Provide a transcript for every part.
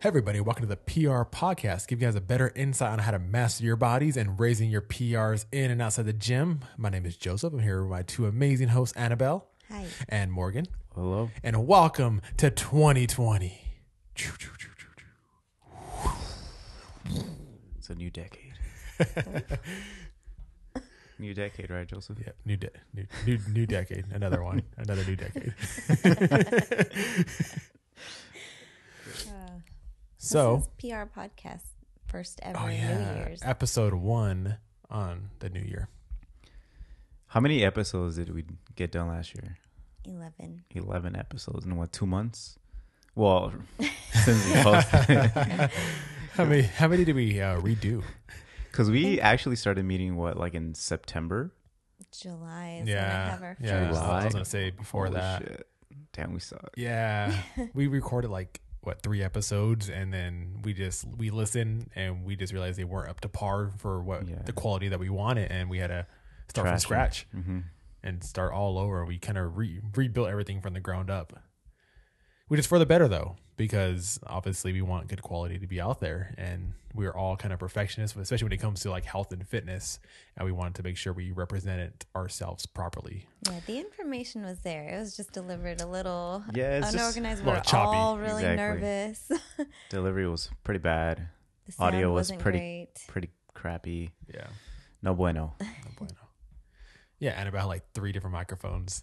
Hey everybody, welcome to the PR podcast. Give you guys a better insight on how to master your bodies and raising your PRs in and outside the gym. My name is Joseph. I'm here with my two amazing hosts, Annabelle Hi. and Morgan. Hello. And welcome to 2020. It's a new decade. new decade, right, Joseph? Yeah, new de- new, new new decade. Another one. Another new decade. So, this is PR podcast first ever oh New Year's. episode one on the new year. How many episodes did we get done last year? Eleven. 11 episodes in what, two months? Well, since we posted. How many? How many did we uh, redo? Because we actually started meeting, what, like in September? July is when I Yeah, have our yeah. first. I was gonna say before Holy that. shit. Damn, we suck. Yeah, we recorded like what three episodes, and then we just we listened and we just realized they weren't up to par for what Yeah. the quality that we wanted, and we had to start from Trash scratch hmm and start all over. We kind of re- rebuilt everything from the ground up, which is for the better though, because obviously we want good quality to be out there, and we're all kind of perfectionists, especially when it comes to like health and fitness, and we wanted to make sure we represented ourselves properly. Yeah, the information was there. It was just delivered a little Yeah, it's just unorganized. a We're little choppy. all really Exactly. nervous. Delivery was pretty bad, the sound Audio was wasn't pretty- great. pretty crappy. Yeah. No bueno. No bueno. Yeah, and about like three different microphones.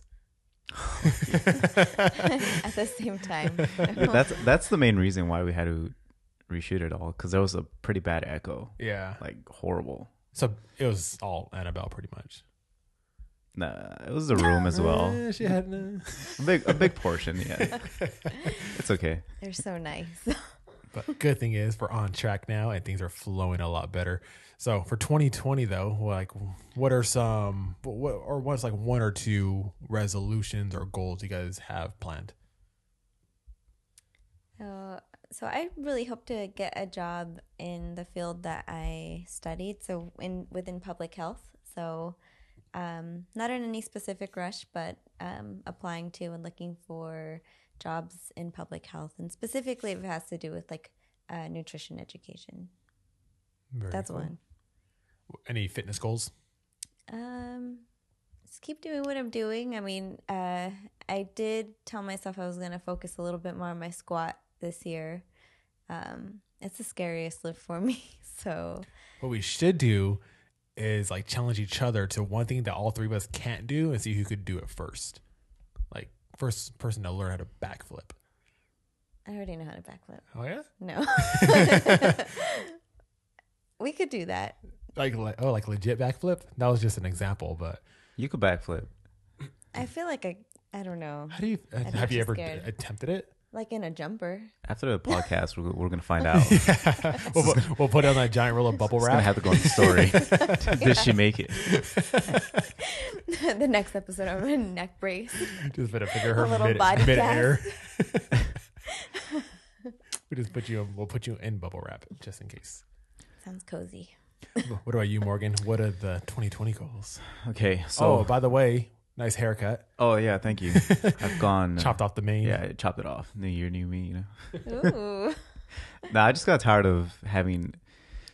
At the same time. That's that's the main reason why we had to reshoot it all because there was a pretty bad echo, Yeah. like horrible. So it was all Annabelle pretty much. Nah, it was the room as well. Eh, she had uh, A big a big portion, yeah. It's okay. They're so nice. But good thing is we're on track now and things are flowing a lot better. So for 2020 though, like what are some what or what's like one or two resolutions or goals you guys have planned? Uh, so I really hope to get a job in the field that I studied, so in within public health. So um, not in any specific rush, but um, applying to and looking for jobs in public health, and specifically if it has to do with like uh, nutrition education. Very That's cool. one. Any fitness goals? Um, just keep doing what I'm doing. I mean, uh, I did tell myself I was going to focus a little bit more on my squat this year. Um, it's the scariest lift for me. So, What we should do is like challenge each other to one thing that all three of us can't do and see who could do it first. Like first person to learn how to backflip. I already know how to backflip. Oh yeah? No. we could do that. Like, like oh like legit backflip? That was just an example, but You could backflip. I feel like I, I don't know, how do you I'd have you ever scared. attempted it? Like in a jumper. After the podcast, we're, we're gonna find out. we'll, put, we'll put it on that giant roll of bubble It's gonna have to go in the story. Did she make it? the next episode, I'm in a neck brace. just put a figure her A little mid, body mid air. we just put you. We'll put you in bubble wrap just in case. Sounds cozy. What about you, Morgan? What are the 2020 goals? Okay, oh, so by the way, nice haircut. oh, yeah, thank you. I've gone uh, Chopped off the mane. Yeah, I chopped it off. New year, new me. You know. Ooh. Nah, I just got tired of having.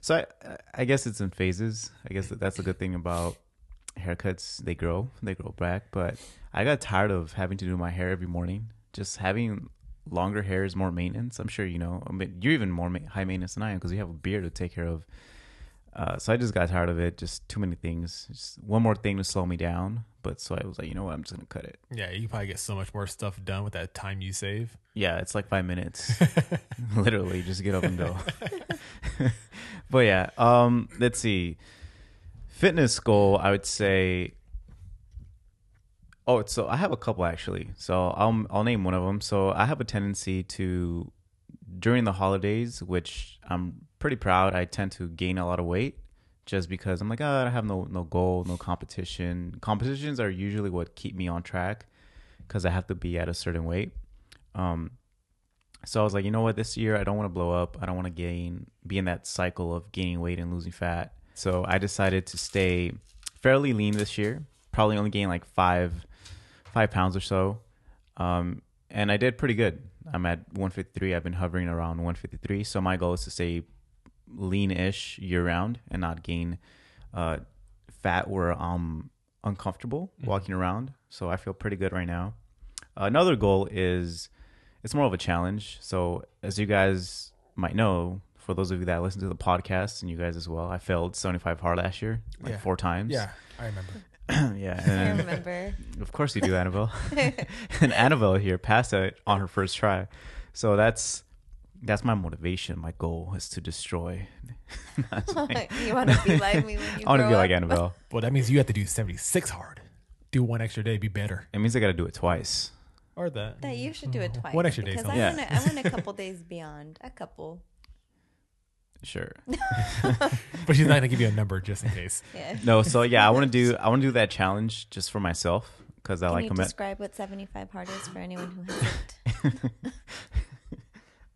So I, I guess it's in phases. I guess that's a good thing about haircuts. They grow, they grow back. But I got tired of having to do my hair every morning. Just having longer hair is more maintenance. I'm sure you know. I mean, you're even more ma- high maintenance than I am because you have a beard to take care of. Uh, so I just got tired of it. Just too many things. Just one more thing to slow me down. But so I was like, you know what? I'm just gonna cut it. Yeah, you probably get so much more stuff done with that time you save. Yeah, it's like five minutes. Literally, just get up and go. but yeah, um, let's see. Fitness goal, I would say. Oh, so I have a couple actually. So I'll I'll name one of them. So I have a tendency to during the holidays, which I'm pretty proud. I tend to gain a lot of weight just because I'm like, oh, I have no no goal, no competition. Competitions are usually what keep me on track because I have to be at a certain weight. Um, so I was like, you know what, this year I don't want to blow up. I don't want to gain, be in that cycle of gaining weight and losing fat. So I decided to stay fairly lean this year. Probably only gain like five, five pounds or so. Um, and I did pretty good. I'm at 153. I've been hovering around 153. So my goal is to stay lean-ish year round and not gain uh, fat where I'm uncomfortable Mhm. walking around. So I feel pretty good right now. Another goal is it's more of a challenge. So as you guys might know, for those of you that listen to the podcast and you guys as well, I failed 75 hard last year, like Yeah. four times. Yeah, I remember. yeah. I remember. of course you do, Annabelle. and Annabelle here passed it on her first try. So that's that's my motivation. My goal is to destroy. That's you want to be like me when you I want to grow be like? Annabelle. Well, that means you have to do 76 hard. Do one extra day, be better. It means I got to do it twice. Or that. That you should do it mm-hmm. twice. One extra day because I Yeah. want I want a couple days beyond. A couple. Sure. But she's not going to give you a number just in case. Yeah. No, so yeah, I want to do I want to do that challenge just for myself because I Can like you commit. describe what 75 hard is for anyone who hasn't?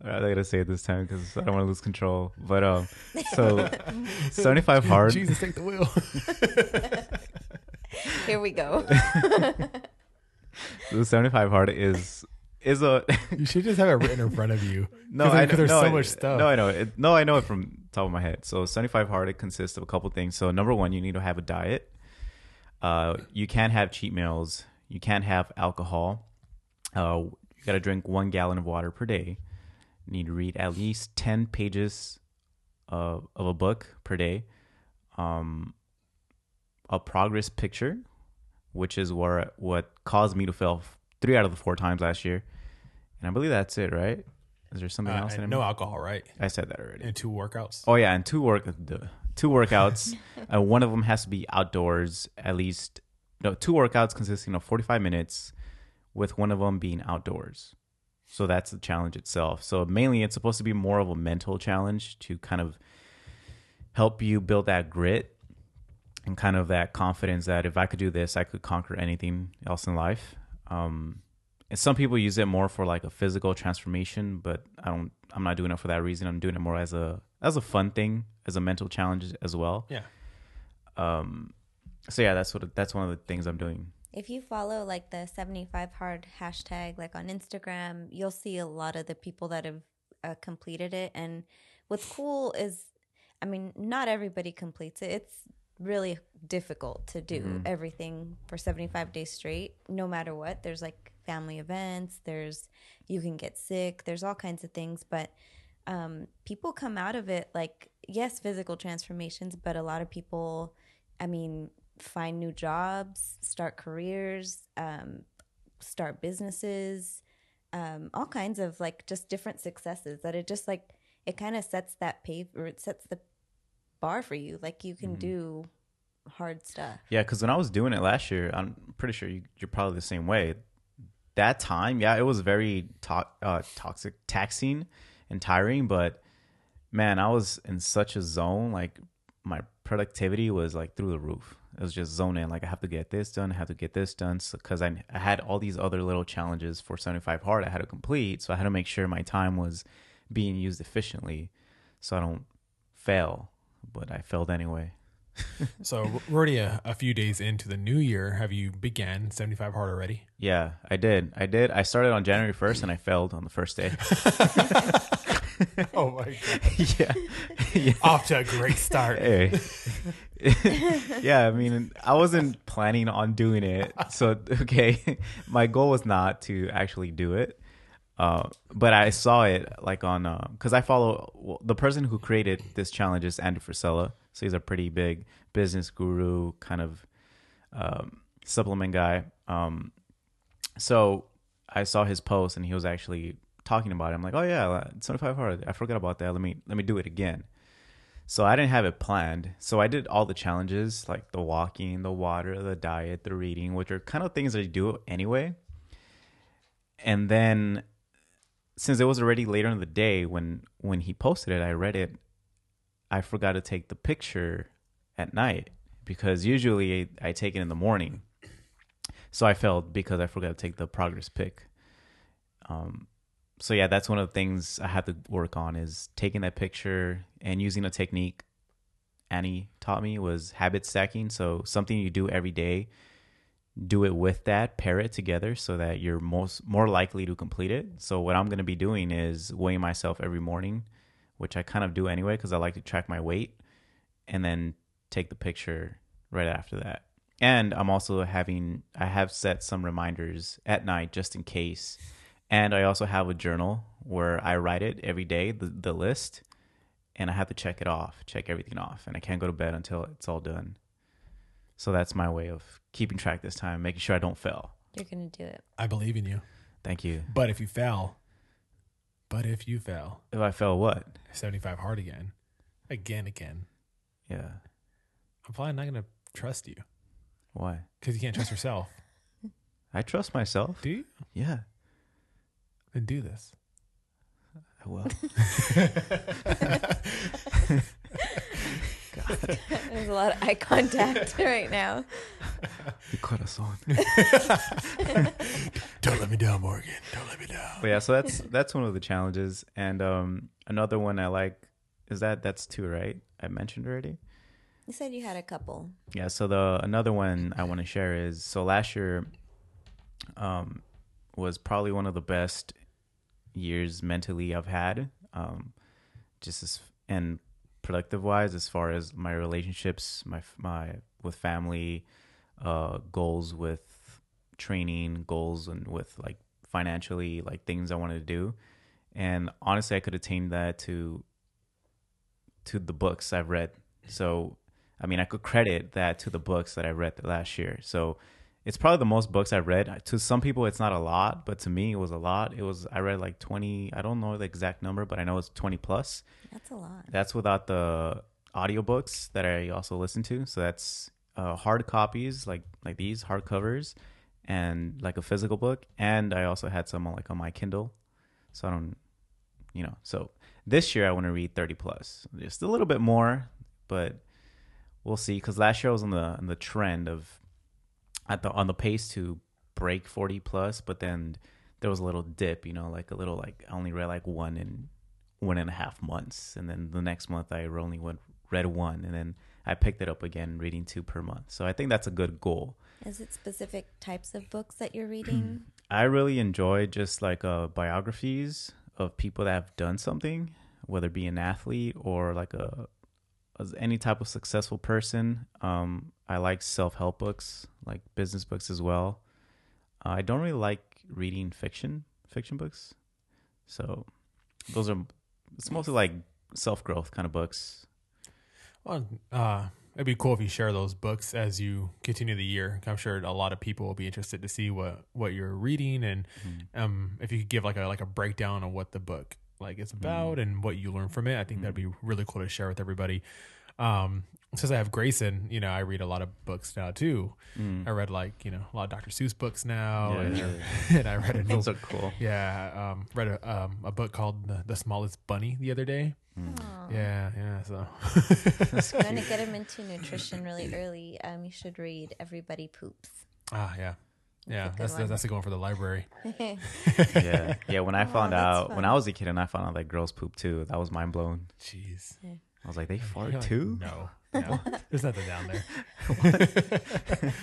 I gotta say it this time because I don't want to lose control. But um, so seventy five hard. Jesus, take the wheel. Here we go. The seventy five hard is is a you should just have it written in front of you. no. 'Cause I there- 'cause there's no, so I- much stuff. No, I know it. No, I know it from top of my head. So seventy five hard it consists of a couple things. So number one, you need to have a diet. Uh, you can't have cheat meals. You can't have alcohol. Uh, you got to drink one gallon of water per day. You need to read at least ten pages of, of a book per day. Um, a progress picture, which is where what caused me to fail three out of the four times last year, and I believe that's it. Right? Is there something Uh, else? and in no alcohol, right? I said that already. And two workouts. Oh yeah, and two work two workouts. uh, one of them has to be outdoors at least. No, two workouts consisting of forty five minutes, with one of them being outdoors. So that's the challenge itself. So mainly, it's supposed to be more of a mental challenge to kind of help you build that grit and kind of that confidence that if I could do this, I could conquer anything else in life. Um, and some people use it more for like a physical transformation, but I don't. I'm not doing it for that reason. I'm doing it more as a as a fun thing, as a mental challenge as well. Yeah. Um, so yeah, that's what that's one of the things I'm doing. If you follow like the 75 hard hashtag, like on Instagram, you'll see a lot of the people that have uh, completed it. And what's cool is, I mean, not everybody completes it. It's really difficult to do Mhm. everything for 75 days straight, no matter what. There's like family events, there's, you can get sick, there's all kinds of things. But um, people come out of it like, yes, physical transformations, but a lot of people, I mean, find new jobs, start careers, um, start businesses, um, all kinds of like just different successes that it just like it kind of sets that pave or it sets the bar for you. Like you can Mhm. do hard stuff. Yeah, because when I was doing it last year, I'm pretty sure you, you're probably the same way. That time, yeah, it was very to- uh, toxic, taxing, and tiring. But man, I was in such a zone. Like my productivity was like through the roof. It was just zoning. Like I have to get this done. I have to get this done because I, I had all these other little challenges for 75 hard I had to complete. So I had to make sure my time was being used efficiently, so I don't fail. But I failed anyway. So we're already a, a few days into the new year. Have you began 75 hard already? Yeah, I did. I did. I started on January 1st and I failed on the first day. oh my god. yeah. yeah. Off to a great start. Hey. yeah, I mean, I wasn't planning on doing it. So, okay, my goal was not to actually do it. Uh, but I saw it like on, because I follow well, the person who created this challenge is Andrew Frisella. So he's a pretty big business guru, kind of um, supplement guy. Um, so I saw his post and he was actually talking about it. I'm like, oh yeah, 75 hard. I forgot about that. Let me let me do it again. So I didn't have it planned. So I did all the challenges like the walking, the water, the diet, the reading, which are kind of things that you do anyway. And then since it was already later in the day when when he posted it, I read it. I forgot to take the picture at night because usually I take it in the morning. So I failed because I forgot to take the progress pic. Um, so yeah, that's one of the things I had to work on is taking that picture and using a technique Annie taught me was habit stacking. So something you do every day, do it with that, pair it together so that you're most more likely to complete it. So what I'm going to be doing is weighing myself every morning, which I kind of do anyway because I like to track my weight, and then take the picture right after that. And I'm also having I have set some reminders at night just in case. And I also have a journal where I write it every day, the, the list, and I have to check it off, check everything off, and I can't go to bed until it's all done. So that's my way of keeping track this time, making sure I don't fail. You're gonna do it. I believe in you. Thank you. But if you fail, but if you fail, If I fail, what? 75 hard again, again, again, Yeah. I'm probably not going to trust you Why? because you can't trust yourself. I trust myself. Do you? Yeah. Then do this. I will. There's a lot of eye contact right now. You caught us corazon. Don't let me down, Morgan. Don't let me down. But yeah, so that's that's one of the challenges. And um another one I like is that that's two, right? I mentioned already. You said you had a couple. Yeah, so the another one I want to share is so last year um was probably one of the best years mentally I've had. Um just as and productive wise as far as my relationships, my my with family, uh goals with training, goals and with like financially like things I wanted to do. And honestly, I could attain that to to the books I've read. So I mean, I could credit that to the books that I read last year. So it's probably the most books I've read. To some people, it's not a lot, but to me, it was a lot. It was I read like twenty. I don't know the exact number, but I know it's twenty plus. That's a lot. That's without the audiobooks that I also listen to. So that's uh, hard copies like like these hard covers, and like a physical book. And I also had some on, like on my Kindle. So I don't, you know. So this year I want to read thirty plus, just a little bit more, but we'll see. Because last year I was on the on the trend of at the on the pace to break forty plus, but then there was a little dip, you know, like a little like I only read like one in one and a half months, and then the next month I only went read one, and then I picked it up again, reading two per month. So I think that's a good goal. Is it specific types of books that you're reading? I really enjoy just like uh, biographies of people that have done something, whether it be an athlete or like a as any type of successful person. Um, I like self help books, like business books as well. Uh, I don't really like reading fiction fiction books, so those are it's mostly like self growth kind of books. Well, uh, it'd be cool if you share those books as you continue the year. I'm sure a lot of people will be interested to see what, what you're reading, and um, if you could give like a like a breakdown of what the book like it's about and what you learn from it, I think that'd be really cool to share with everybody. Um, since I have Grayson, you know, I read a lot of books now too. I read like you know a lot of Dr. Seuss books now, Yeah, and, yeah. and I read a new, Those are cool. yeah, um, read a um, a book called the, the Smallest Bunny the other day. Aw. Yeah, yeah. So If you want to get him into nutrition really early, um, you should read Everybody Poops. ah, yeah, yeah. good That's one. that's going for the library. yeah, yeah. When I Oh, found out fun. when I was a kid and I found out that girls poop too, that was mind blown. Jeez. I was like, they fart like, too? No, no. There's nothing down there.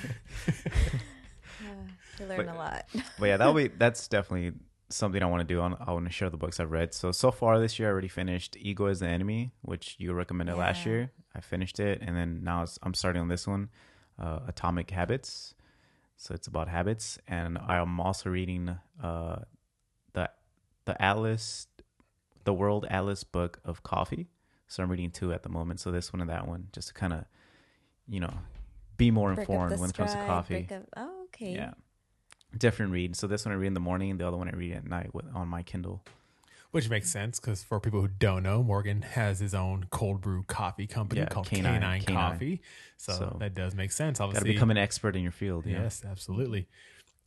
You learn a lot. But yeah, that'll be that's definitely something I want to do. On I want to share the books I've read. So so far this year, I already finished "Ego Is the Enemy," which you recommended last year. I finished it, and then now I'm starting on this one, uh, "Atomic Habits." So it's about habits, and I'm also reading uh, the the Atlas, the World Atlas book of coffee. So I'm reading two at the moment. So this one and that one, just to kind of, you know, be more Break informed when it comes to coffee. up- oh, okay. Yeah. Different read. So this one I read in the morning, the other one I read at night with, on my Kindle. Which makes sense because for people who don't know, Morgan has his own cold brew coffee company Yeah, called K9, Canine, Coffee. So, So- that does make sense. Got to Obviously, become an expert in your field. Yeah. yes, absolutely.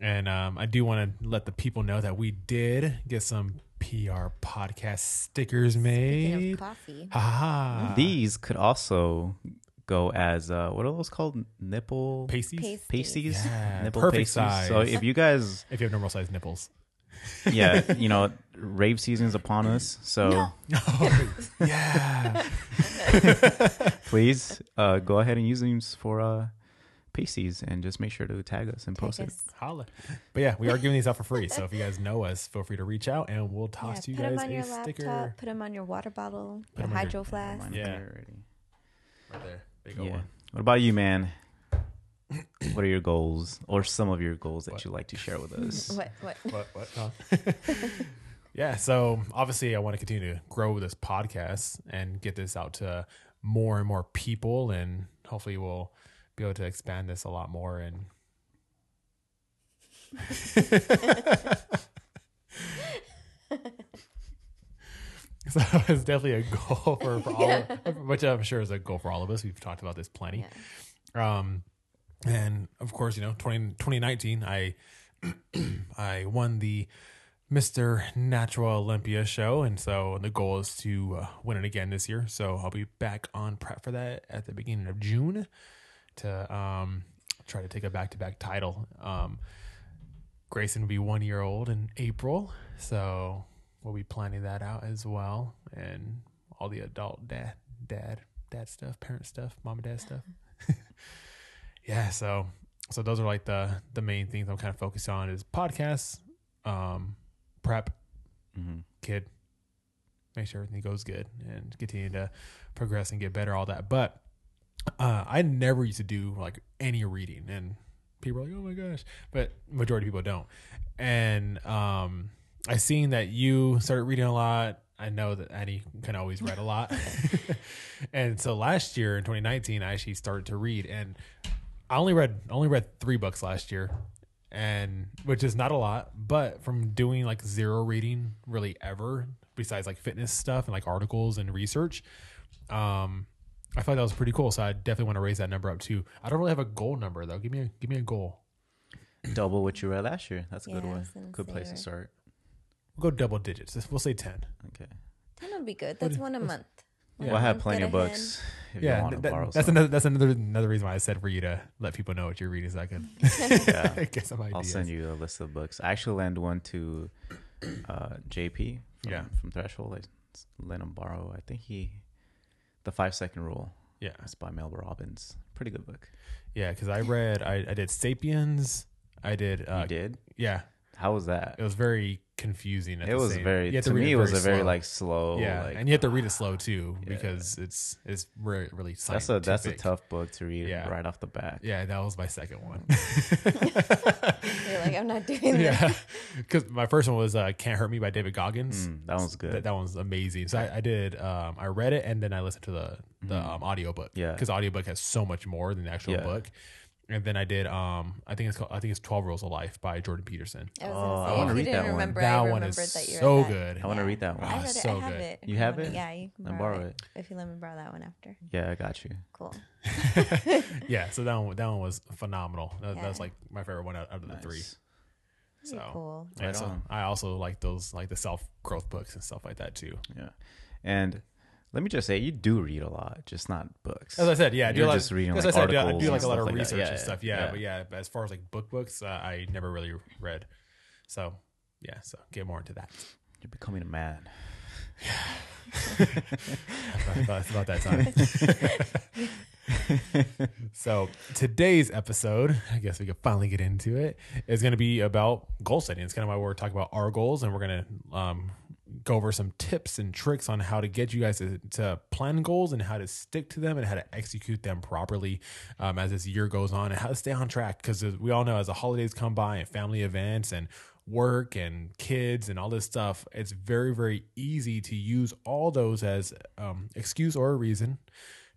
And um, I do want to let the people know that we did get some PR podcast stickers made. of coffee, Ha ha ha. These could also go as uh, what are those called? Nipple pasties. pasties. pasties. Yeah, Nipple perfect pasties. So if you guys, If you have normal sized nipples. Yeah, you know, rave season's upon us. So yeah. please uh, go ahead and use them for uh, pasties and just make sure to tag us and Tag post it. us. Holla. But yeah, we are giving these out for free. So if you guys know us, feel free to reach out and we'll Yeah, toss put you them guys on a your sticker. laptop. Put them on your water bottle, Put 'em your on your- hydro flask. Yeah. Right there. Big old Yeah. one. What about you, man? What are your goals or some of your goals that What? you like to share with us? What? What? What? What? Huh? yeah. So obviously, I want to continue to grow this podcast and get this out to more and more people, and hopefully, we'll be able to expand this a lot more. And so it's definitely a goal for, for all, of, which I'm sure is a goal for all of us. We've talked about this plenty. Yeah. Um, and of course, you know, 20, 2019, I I won the Mr. Natural Olympia show, and so the goal is to uh, win it again this year. So I'll be back on prep for that at the beginning of June to um, try to take a back to back title. Um, Grayson will be one year old in April, so we'll be planning that out as well, and all the adult dad, dad, dad stuff, parent stuff, mom and dad stuff. yeah, so so those are like the the main things I'm kind of focused on is podcasts, um, prep, hmm kid, make sure everything goes good, and continue to progress and get better, all that. But uh, I never used to do like any reading, and people are like, "Oh my gosh," but majority of people don't. And um, I seen that you started reading a lot. I know that Annie can always read a lot, and so last year in 2019, I actually started to read, and I only read only read three books last year, and which is not a lot, but from doing like zero reading really ever, besides like fitness stuff and like articles and research, um, I thought that was pretty cool. So I definitely want to raise that number up too. I don't really have a goal number though. Give me a give me a goal. Double what you read last year. That's a good Yeah, I one. Good say place to start. We'll go double digits. We'll say ten. Okay. Ten would be good. That's do- one a month. Yeah. One Well, I have plenty of ahead. books. If you yeah, want th- to borrow that's some. another that's another another reason why I said for you to let people know what you're reading so I could Yeah. get some ideas. I'll send you a list of books. I actually lent one to uh, JP from, Yeah. from Threshold. I s- lent him borrow. I think he, The Five Second Rule. Yeah, It's by Mel Robbins. Pretty good book. yeah, because I read I, I did Sapiens. I did. Uh, you did? Yeah, How was that? it was very confusing. At It the was same- very. you have To me, it was a very slow. like slow. yeah, like, and you have to read it slow too Yeah. because it's it's really really that's a that's a tough book to read Yeah. right off the bat. Yeah, that was my second one. You're like, I'm not doing yeah, that. because my first one was uh, "Can't Hurt Me" by David Goggins. Mm, that one's good. That, that one's amazing. So I, I did. Um, I read it and then I listened to the the Mhm. um, audiobook. Yeah. because audiobook has so much more than the actual Yeah. book. And then I did. Um, I think it's called. I think it's Twelve Rules of Life by Jordan Peterson. I Oh, I wanna read that one. that I one is that so that. good. I want to Yeah. read that one. I, Ah, read it. so I have good. it. You have it? Yeah, you can borrow, borrow it. If you let me borrow that one after. Yeah, I got you. Cool. yeah, so that one that one was phenomenal. That, that was like my favorite one out, out of the three. Pretty So cool. yeah, Right so on. I also like those like the self growth books and stuff like that too. Yeah, and let me just say, you do read a lot, just not books. As I said, yeah, I do You're a lot, just reading, as like, I said, I do- I do like a lot of like research Yeah, and stuff. Yeah, yeah. but yeah, as far as like book books, uh, I never really read. So yeah, so get more into that. You're becoming a man. about, it's about that time. so today's episode, I guess we could finally get into it, is going to be about goal setting. It's kind of why we're talking about our goals, and we're going to um, go over some tips and tricks on how to get you guys to, to plan goals and how to stick to them and how to execute them properly um, as this year goes on and how to stay on track. Because we all know as the holidays come by and family events and work and kids and all this stuff, it's very, very easy to use all those as um, excuse or a reason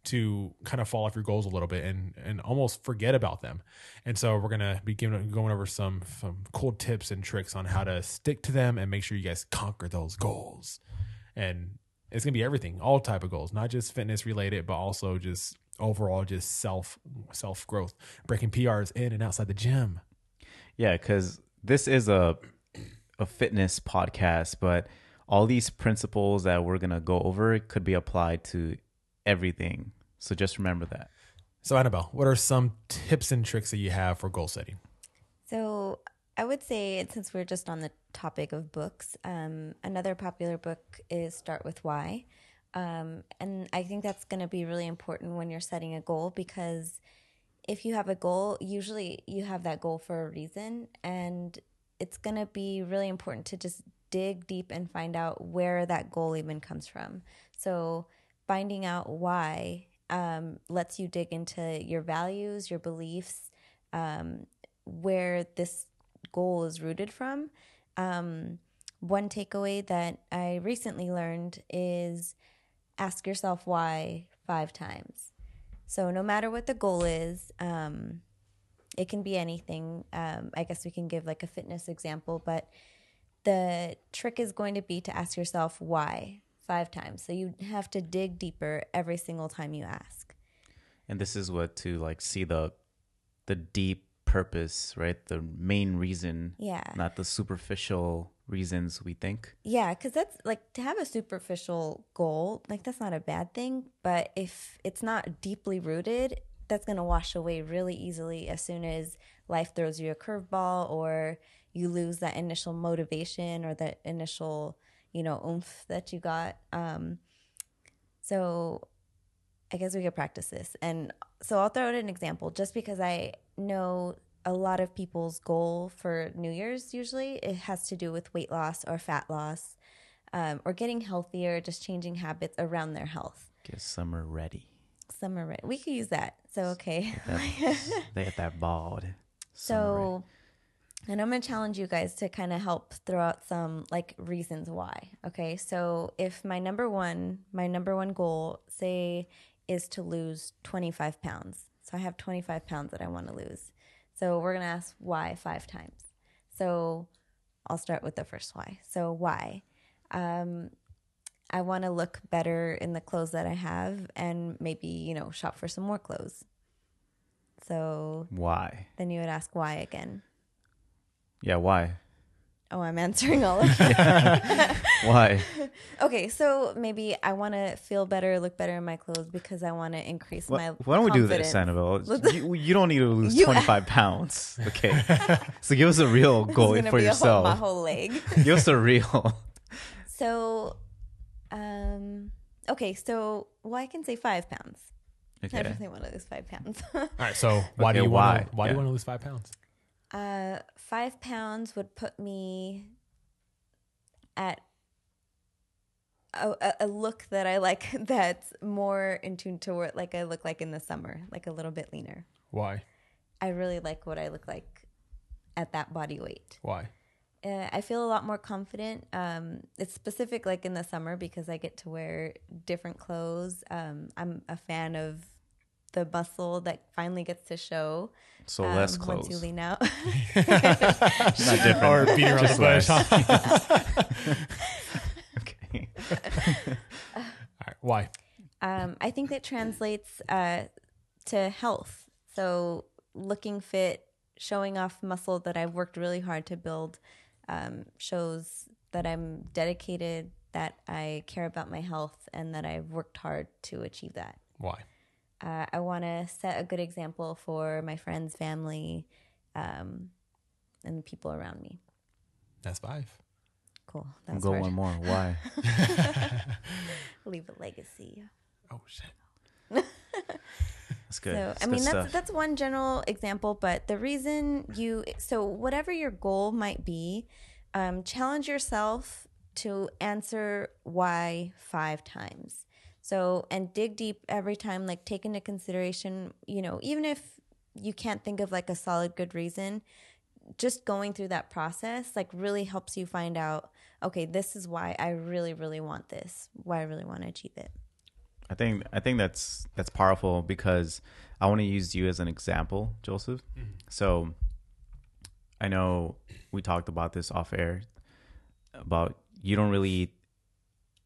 to kind of fall off your goals a little bit and and almost forget about them. And so we're gonna be giving, going over some some cool tips and tricks on how to stick to them and make sure you guys conquer those goals. And it's gonna be everything, all type of goals, not just fitness related, but also just overall just self self growth, breaking PRs in and outside the gym. Yeah, because this is a a fitness podcast, but all these principles that we're gonna go over could be applied to everything. So just remember that. So Annabelle, what are some tips and tricks that you have for goal setting? So I would say, since we're just on the topic of books, um, another popular book is Start with Why. Um, and I think that's going to be really important when you're setting a goal because if you have a goal, usually you have that goal for a reason. And it's going to be really important to just dig deep and find out where that goal even comes from. So, finding out why um, lets you dig into your values, your beliefs, um, where this goal is rooted from. Um, one takeaway that I recently learned is ask yourself why five times. So, no matter what the goal is, um, it can be anything. Um, I guess we can give like a fitness example, but the trick is going to be to ask yourself why five times. So, you have to dig deeper every single time you ask. And this is what to like see the the deep purpose, right? The main reason, Yeah. not the superficial reasons we think. Yeah, because that's like to have a superficial goal, like that's not a bad thing. But if it's not deeply rooted, that's going to wash away really easily as soon as life throws you a curveball or you lose that initial motivation or that initial, you know, oomph that you got. Um, so I guess we could practice this. And so I'll throw out an example just because I know a lot of people's goal for New Year's usually it has to do with weight loss or fat loss um, or getting healthier, just changing habits around their health. Get summer ready. Summer, re- we could use that. So, okay. That, they get that bald. ready. So, and I'm going to challenge you guys to kind of help throw out some like reasons why. Okay. So, if my number one, my number one goal, say, is to lose 25 pounds. So, I have 25 pounds that I want to lose. So, we're going to ask why five times. So, I'll start with the first why. So, why? Um, I want to look better in the clothes that I have and maybe, you know, shop for some more clothes. So, Why? then you would ask why again. Yeah, why? Oh, I'm answering all of you. Why? okay, so maybe I want to feel better, look better in my clothes because I want to increase my. Why why don't we do this, confidence. Annabelle? You, you don't need to lose You- 25 pounds. Okay. so give us a real This is goal gonna for be a whole- my whole leg. give us a real. So, um, okay, so well, I can say five pounds. I Okay. definitely want to lose five pounds. All right. So why do Okay, you why? want? Why do Yeah. you want to lose five pounds? Uh, five pounds would put me at a, a- a look that I like that's more in tune to what like I look like in the summer, like a little bit leaner. Why? I really like what I look like at that body weight. Why? Uh, I feel a lot more confident. Um, it's specific, like in the summer, because I get to wear different clothes. Um, I'm a fan of the bustle that finally gets to show. So um, less Once you clothes. lean out. Not different. Or beating around Just the bush. okay. All right. Why? um, I think that translates uh, to health. So looking fit, showing off muscle that I've worked really hard to build, um, shows that I'm dedicated, that I care about my health, and that I've worked hard to achieve that. Why? Uh, I want to set a good example for my friends, family, um, and people around me. That's five. Cool. I'll That's go hard. one more. Why? Leave a legacy. Oh shit. That's good. So That's I good mean that's stuff. that's one general example, but the reason you so whatever your goal might be, um, challenge yourself to answer why five times. So and dig deep every time, like take into consideration, you know, even if you can't think of like a solid good reason, just going through that process like really helps you find out, okay, this is why I really, really want this, why I really want to achieve it. I think I think that's that's powerful because I want to use you as an example, Joseph. Mm-hmm. So I know we talked about this off air about you don't really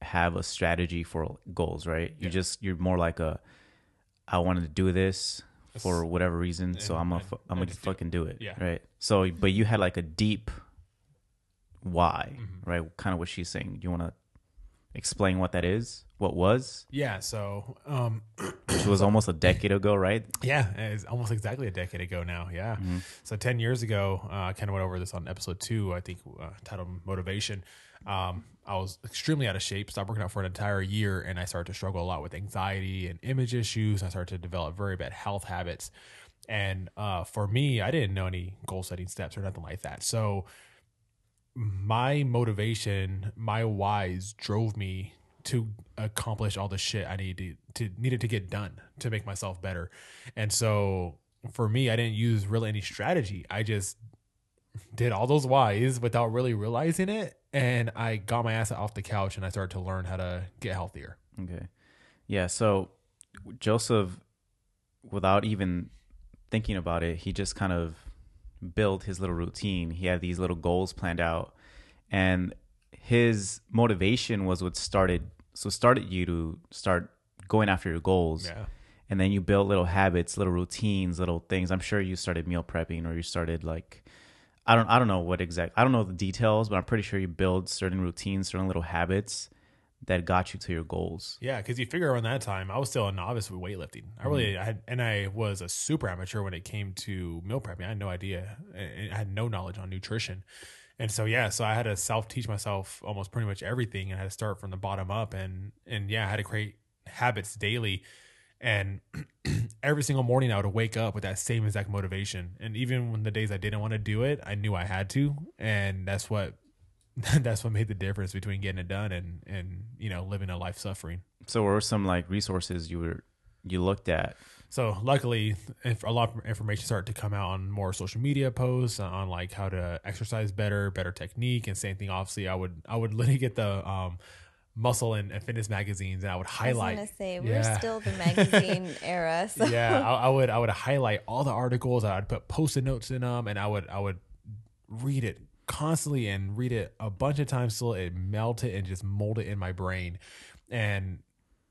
have a strategy for goals, right? You Yeah. just you're more like a I wanted to do this for whatever reason, so I'm gonna I'm gonna just do it. fucking do it, Yeah. right? So, but you had like a deep why, Mhm. right? Kind of what she's saying. Do you want to explain what that is? What was? Yeah. So, um, which was almost a decade ago, right? yeah, it's almost exactly a decade ago now. Yeah. Mm-hmm. So ten years ago, uh, I kind of went over this on episode two, I think, uh, titled "Motivation." Um, I was extremely out of shape, stopped working out for an entire year, and I started to struggle a lot with anxiety and image issues. I started to develop very bad health habits, And uh, for me, I didn't know any goal setting steps or nothing like that. So my motivation, my whys drove me to accomplish all the shit I needed to, to needed to get done to make myself better. And so for me, I didn't use really any strategy. I just did all those whys without really realizing it. And I got my ass off the couch and I started to learn how to get healthier. Okay. Yeah. So Joseph, without even thinking about it, he just kind of built his little routine. He had these little goals planned out. And his motivation was what started so started you to start going after your goals. Yeah. And then you built little habits, little routines, little things. I'm sure you started meal prepping or you started like I don't I don't know what exact I don't know the details, but I'm pretty sure you build certain routines, certain little habits that got you to your goals. Yeah, because you figure around that time, I was still a novice with weightlifting. I really, I had, and I was a super amateur when it came to meal prepping. I had no idea. Eh, I had no knowledge on nutrition. And so, yeah, so I had to self teach myself almost pretty much everything and I had to start from the bottom up. And, and yeah, I had to create habits daily. And every single morning I would wake up with that same exact motivation. And even when the days I didn't want to do it, I knew I had to. And that's what that's what made the difference between getting it done and and you know living a life suffering. So, what were some like resources you were you looked at? So luckily, if a lot of information started to come out on more social media posts on like how to exercise better, better technique, and same thing. Obviously, I would I would literally get the um, muscle and, and, fitness magazines, and I would highlight. I was gonna say we're yeah. still the magazine era. So. Yeah, I, I, would I would highlight all the articles. I'd put post-it notes in them, and I would I would read it constantly and read it a bunch of times till it melted and just molded in my brain. And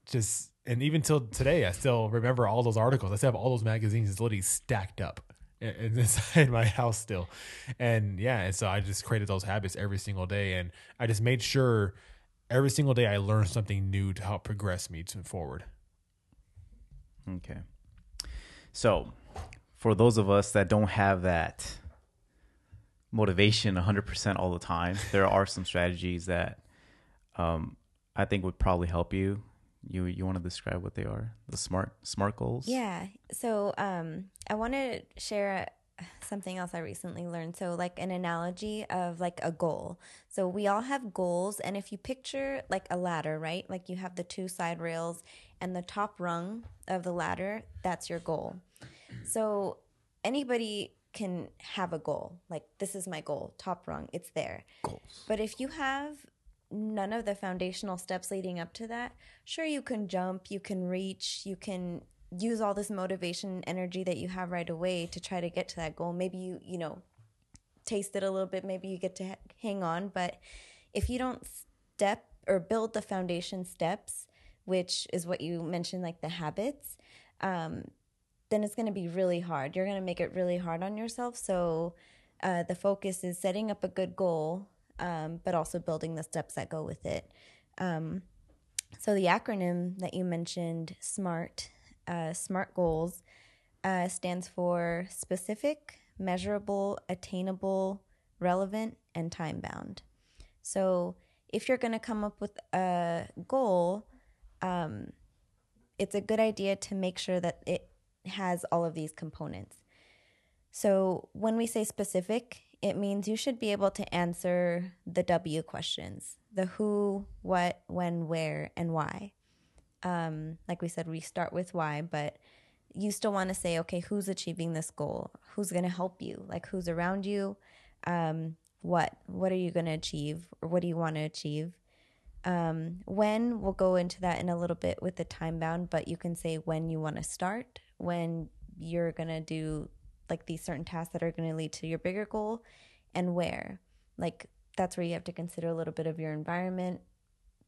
just and even till today, I still remember all those articles. I still have all those magazines. It's literally stacked up inside my house still. And yeah, and so I just created those habits every single day, and I just made sure every single day I learn something new to help progress me to forward. Okay. So, for those of us that don't have that motivation 100% all the time. There are some strategies that um, I think would probably help you. You you want to describe what they are? The smart smart goals? Yeah. So um, I want to share something else I recently learned. So like an analogy of like a goal. So we all have goals and if you picture like a ladder, right? Like you have the two side rails and the top rung of the ladder, that's your goal. So anybody can have a goal. Like this is my goal, top rung, it's there. Goals. But if you have none of the foundational steps leading up to that, sure you can jump, you can reach, you can use all this motivation energy that you have right away to try to get to that goal. Maybe you, you know, taste it a little bit, maybe you get to hang on, but if you don't step or build the foundation steps, which is what you mentioned like the habits, um, then it's going to be really hard. You're going to make it really hard on yourself. So uh, the focus is setting up a good goal, um, but also building the steps that go with it. Um, so the acronym that you mentioned, SMART, uh, SMART goals, uh, stands for specific, measurable, attainable, relevant, and time bound. So if you're going to come up with a goal, um, it's a good idea to make sure that it has all of these components. So when we say specific, it means you should be able to answer the W questions the who, what, when, where, and why. Um, like we said, we start with why, but you still want to say, okay, who's achieving this goal? Who's going to help you? Like who's around you? Um, what? What are you going to achieve? Or what do you want to achieve? Um, when we'll go into that in a little bit with the time bound, but you can say when you want to start, when you're going to do like these certain tasks that are going to lead to your bigger goal and where. Like that's where you have to consider a little bit of your environment,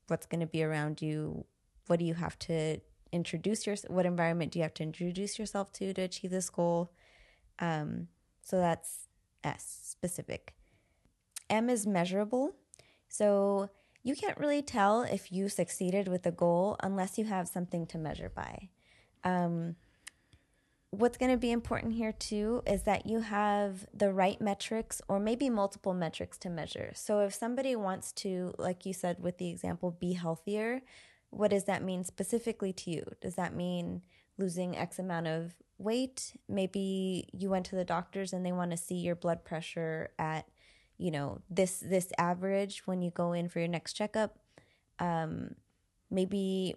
what's going to be around you, what do you have to introduce your what environment do you have to introduce yourself to to achieve this goal. Um, so that's S specific. M is measurable. So you can't really tell if you succeeded with a goal unless you have something to measure by. Um, what's going to be important here too is that you have the right metrics or maybe multiple metrics to measure. So if somebody wants to, like you said with the example, be healthier, what does that mean specifically to you? Does that mean losing X amount of weight. Maybe you went to the doctors and they want to see your blood pressure at, you know, this this average when you go in for your next checkup. Um, maybe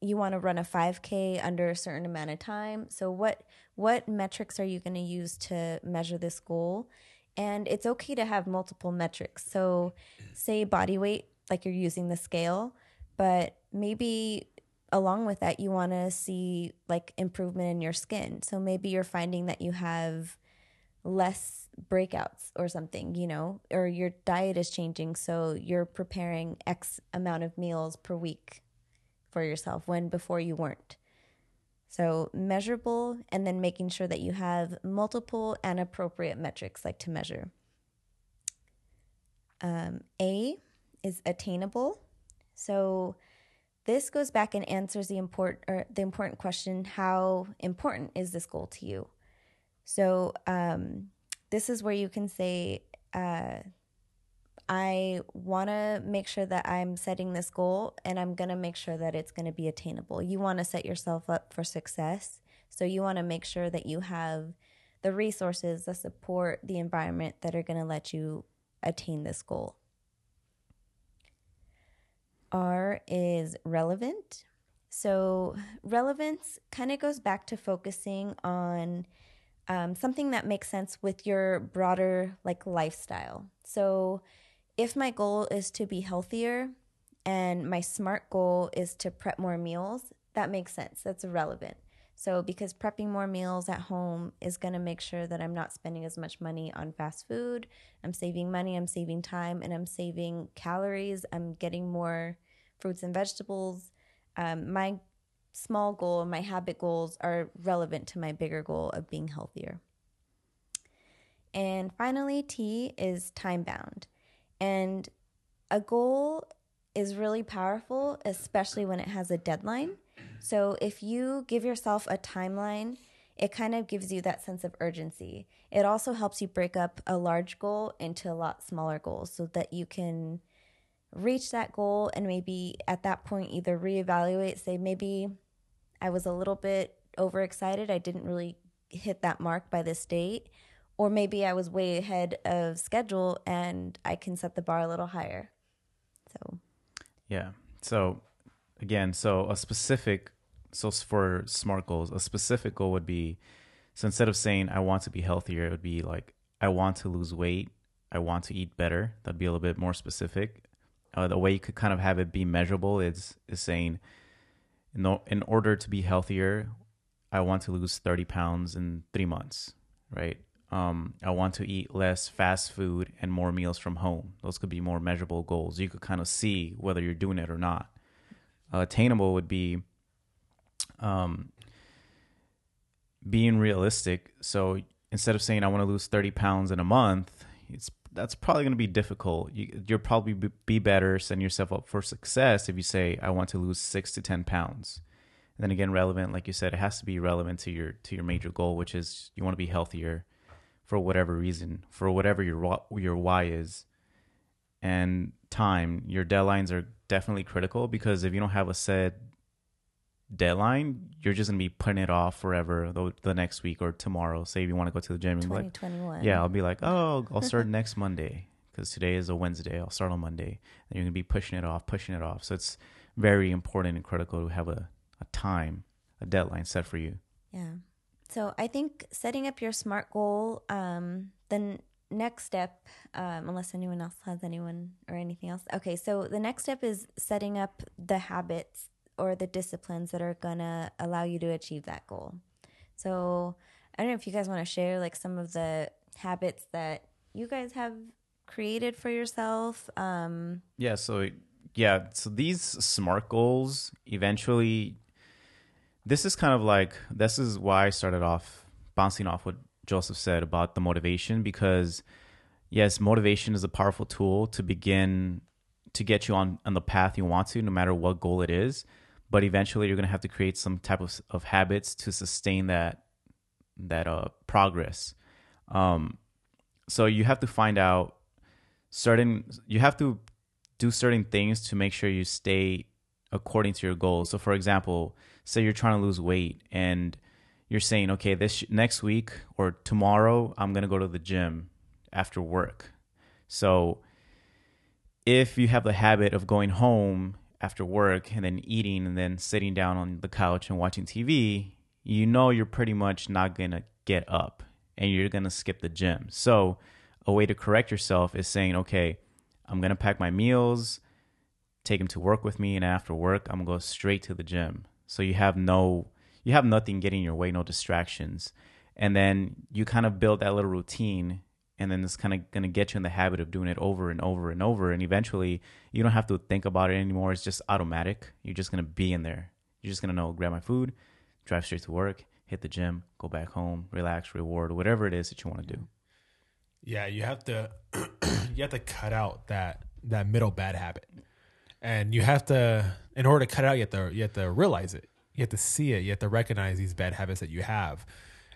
you want to run a 5k under a certain amount of time so what what metrics are you going to use to measure this goal and it's okay to have multiple metrics so say body weight like you're using the scale but maybe along with that you want to see like improvement in your skin so maybe you're finding that you have less breakouts or something you know or your diet is changing so you're preparing x amount of meals per week for yourself when before you weren't. So, measurable, and then making sure that you have multiple and appropriate metrics like to measure. Um, A is attainable. So, this goes back and answers the important or the important question: How important is this goal to you? So, um, this is where you can say, uh, I want to make sure that I'm setting this goal and I'm going to make sure that it's going to be attainable. You want to set yourself up for success. So you want to make sure that you have the resources, the support, the environment that are going to let you attain this goal. R is relevant. So, relevance kind of goes back to focusing on um, something that makes sense with your broader like lifestyle. So, if my goal is to be healthier and my smart goal is to prep more meals, that makes sense. That's relevant. So, because prepping more meals at home is going to make sure that I'm not spending as much money on fast food, I'm saving money, I'm saving time, and I'm saving calories. I'm getting more fruits and vegetables. Um, my small goal, my habit goals are relevant to my bigger goal of being healthier. And finally, T is time bound. And a goal is really powerful, especially when it has a deadline. So if you give yourself a timeline, it kind of gives you that sense of urgency. It also helps you break up a large goal into a lot smaller goals so that you can reach that goal and maybe at that point either reevaluate, say, maybe I was a little bit overexcited. I didn't really hit that mark by this date or maybe I was way ahead of schedule and I can set the bar a little higher. So, yeah. So, again, so a specific, so for SMART goals, a specific goal would be so instead of saying I want to be healthier, it would be like I want to lose weight, I want to eat better. That'd be a little bit more specific. Uh, the way you could kind of have it be measurable is is saying, in, in order to be healthier, I want to lose 30 pounds in three months, right? um, I want to eat less fast food and more meals from home. Those could be more measurable goals. You could kind of see whether you're doing it or not. Uh, attainable would be um, being realistic. So instead of saying I want to lose 30 pounds in a month, it's that's probably going to be difficult. You, you'll probably be better setting yourself up for success if you say I want to lose six to 10 pounds. And then again, relevant, like you said, it has to be relevant to your to your major goal, which is you want to be healthier for whatever reason, for whatever your your why is, and time. Your deadlines are definitely critical because if you don't have a set deadline, you're just gonna be putting it off forever the, the next week or tomorrow. Say if you want to go to the gym, one. Yeah, I'll be like, oh, I'll start next Monday because today is a Wednesday. I'll start on Monday, and you're gonna be pushing it off, pushing it off. So it's very important and critical to have a, a time, a deadline set for you. Yeah. So I think setting up your SMART goal, um, the next step, um, unless anyone else has anyone or anything else. Okay, so the next step is setting up the habits or the disciplines that are gonna allow you to achieve that goal. So I don't know if you guys want to share like some of the habits that you guys have created for yourself. Um, yeah. So yeah. So these SMART goals eventually this is kind of like this is why I started off bouncing off what Joseph said about the motivation because yes, motivation is a powerful tool to begin to get you on on the path you want to, no matter what goal it is. But eventually, you're going to have to create some type of of habits to sustain that that uh progress. Um, so you have to find out certain. You have to do certain things to make sure you stay according to your goals. So, for example, say you're trying to lose weight and you're saying, okay, this next week or tomorrow, I'm going to go to the gym after work. So if you have the habit of going home after work and then eating and then sitting down on the couch and watching TV, you know you're pretty much not going to get up and you're going to skip the gym. So, a way to correct yourself is saying, okay, I'm going to pack my meals, take them to work with me, and after work, I'm going to go straight to the gym. So, you have no you have nothing getting your way, no distractions. And then you kind of build that little routine and then it's kind of going to get you in the habit of doing it over and over and over. And eventually you don't have to think about it anymore. It's just automatic. You're just going to be in there. You're just going to know grab my food drive straight to work hit the gym go back home relax reward whatever it is that you want to do. Yeah you have to you have to cut out that that middle bad habit. And you have to in order to cut out you have to you have to realize it you have to see it you have to recognize these bad habits that you have.